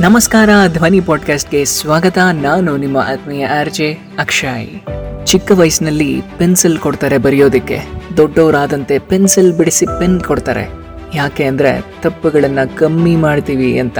ನಮಸ್ಕಾರ, ಧ್ವನಿ ಪಾಡ್ಕಾಸ್ಟ್ಗೆ ಸ್ವಾಗತ. ನಾನು ನಿಮ್ಮ ಆತ್ಮೀಯ ಆರ್ಜೆ ಅಕ್ಷಯ್. ಚಿಕ್ಕ ವಯಸ್ಸಿನಲ್ಲಿ ಪೆನ್ಸಿಲ್ ಕೊಡ್ತಾರೆ ಬರೆಯೋದಕ್ಕೆ. ದೊಡ್ಡವರಾದಂತೆ ಪೆನ್ಸಿಲ್ ಬಿಡಿಸಿ ಪೆನ್ ಕೊಡ್ತಾರೆ. ಯಾಕೆ ಅಂದರೆ ತಪ್ಪುಗಳನ್ನು ಕಮ್ಮಿ ಮಾಡ್ತೀವಿ ಅಂತ.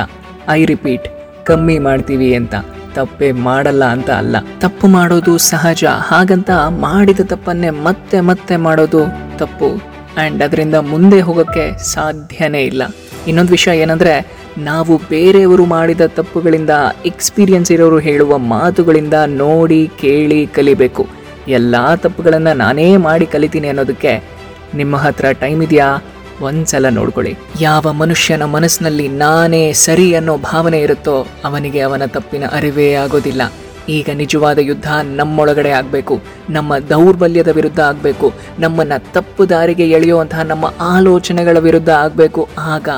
ಐ ರಿಪೀಟ್, ಕಮ್ಮಿ ಮಾಡ್ತೀವಿ ಅಂತ. ತಪ್ಪೇ ಮಾಡಲ್ಲ ಅಂತ ಅಲ್ಲ. ತಪ್ಪು ಮಾಡೋದು ಸಹಜ. ಹಾಗಂತ ಮಾಡಿದ ತಪ್ಪನ್ನೇ ಮತ್ತೆ ಮತ್ತೆ ಮಾಡೋದು ತಪ್ಪು. ಆ್ಯಂಡ್ ಅದರಿಂದ ಮುಂದೆ ಹೋಗೋಕ್ಕೆ ಸಾಧ್ಯನೇ ಇಲ್ಲ. ಇನ್ನೊಂದು ವಿಷಯ ಏನಂದರೆ ನಾವು ಬೇರೆಯವರು ಮಾಡಿದ ತಪ್ಪುಗಳಿಂದ ಎಕ್ಸ್ಪೀರಿಯನ್ಸ್ ಇರೋರು ಹೇಳುವ ಮಾತುಗಳಿಂದ ನೋಡಿ, ಕೇಳಿ, ಕಲಿಬೇಕು. ಎಲ್ಲ ತಪ್ಪುಗಳನ್ನು ನಾನೇ ಮಾಡಿ ಕಲಿತೀನಿ ಅನ್ನೋದಕ್ಕೆ ನಿಮ್ಮ ಹತ್ರ ಟೈಮ್ ಇದೆಯಾ? ಒಂದ್ಸಲ ನೋಡ್ಕೊಳ್ಳಿ. ಯಾವ ಮನುಷ್ಯನ ಮನಸ್ಸಿನಲ್ಲಿ ನಾನೇ ಸರಿ ಅನ್ನೋ ಭಾವನೆ ಇರುತ್ತೋ ಅವನಿಗೆ ಅವನ ತಪ್ಪಿನ ಅರಿವೇ ಆಗೋದಿಲ್ಲ. ಈಗ ನಿಜವಾದ ಯುದ್ಧ ನಮ್ಮೊಳಗಡೆ ಆಗಬೇಕು. ನಮ್ಮ ದೌರ್ಬಲ್ಯದ ವಿರುದ್ಧ ಆಗಬೇಕು. ನಮ್ಮನ್ನು ತಪ್ಪು ದಾರಿಗೆ ಎಳೆಯುವಂತಹ ನಮ್ಮ ಆಲೋಚನೆಗಳ ವಿರುದ್ಧ ಆಗಬೇಕು. ಆಗ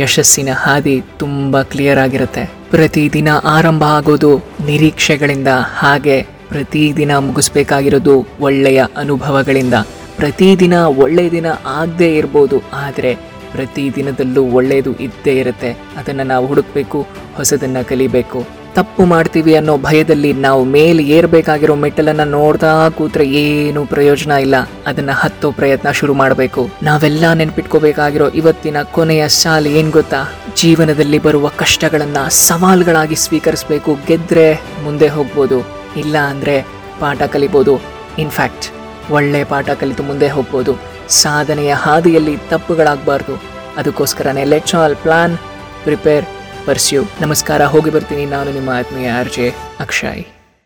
ಯಶಸ್ಸಿನ ಹಾದಿ ತುಂಬ ಕ್ಲಿಯರ್ ಆಗಿರುತ್ತೆ. ಪ್ರತಿದಿನ ಆರಂಭ ಆಗೋದು ನಿರೀಕ್ಷೆಗಳಿಂದ, ಹಾಗೆ ಪ್ರತಿದಿನ ಮುಗಿಸ್ಬೇಕಾಗಿರೋದು ಒಳ್ಳೆಯ ಅನುಭವಗಳಿಂದ. ಪ್ರತಿದಿನ ಒಳ್ಳೆಯ ದಿನ ಆಗದೇ ಇರ್ಬೋದು, ಆದರೆ ಪ್ರತಿ ದಿನದಲ್ಲೂ ಒಳ್ಳೆಯದು ಇದ್ದೇ ಇರುತ್ತೆ. ಅದನ್ನು ನಾವು ಹುಡುಕಬೇಕು, ಹೊಸದನ್ನು ಕಲಿಬೇಕು. ತಪ್ಪು ಮಾಡ್ತೀವಿ ಅನ್ನೋ ಭಯದಲ್ಲಿ ನಾವು ಮೇಲೆ ಏರ್ಬೇಕಾಗಿರೋ ಮೆಟ್ಟಲನ್ನ ನೋಡ್ತಾ ಕೂತ್ರೆ ಏನು ಪ್ರಯೋಜನ ಇಲ್ಲ. ಅದನ್ನ ಹತ್ತೋ ಪ್ರಯತ್ನ ಶುರು ಮಾಡಬೇಕು. ನಾವೆಲ್ಲ ನೆನ್ಪಿಟ್ಕೋಬೇಕಾಗಿರೋ ಇವತ್ತಿನ ಕೊನೆಯ ಸಾಲು ಏನ್ ಗೊತ್ತಾ? ಜೀವನದಲ್ಲಿ ಬರುವ ಕಷ್ಟಗಳನ್ನ ಸವಾಲ್ಗಳಾಗಿ ಸ್ವೀಕರಿಸಬೇಕು. ಗೆದ್ರೆ ಮುಂದೆ ಹೋಗ್ಬೋದು. ಇಲ್ಲ ಅಂದ್ರೆ ಪಾಠ ಕಲಿಬೋದು. ಇನ್ಫ್ಯಾಕ್ಟ್ ಒಳ್ಳೆ ಪಾಠ ಕಲಿತು ಮುಂದೆ ಹೋಗ್ಬೋದು. ಸಾಧನೆಯ ಹಾದಿಯಲ್ಲಿ ತಪ್ಪುಗಳಾಗಬಾರ್ದು. ಅದಕ್ಕೋಸ್ಕರನೇ let's all plan prepare pursue ನಮಸ್ಕಾರ ಹೋಗಿ ಬರ್ತೀನಿ. ನಾನು ನಿಮ್ಮ ಆತ್ಮೀಯ ಆರ್ ಜೆ ಅಕ್ಷಯ್.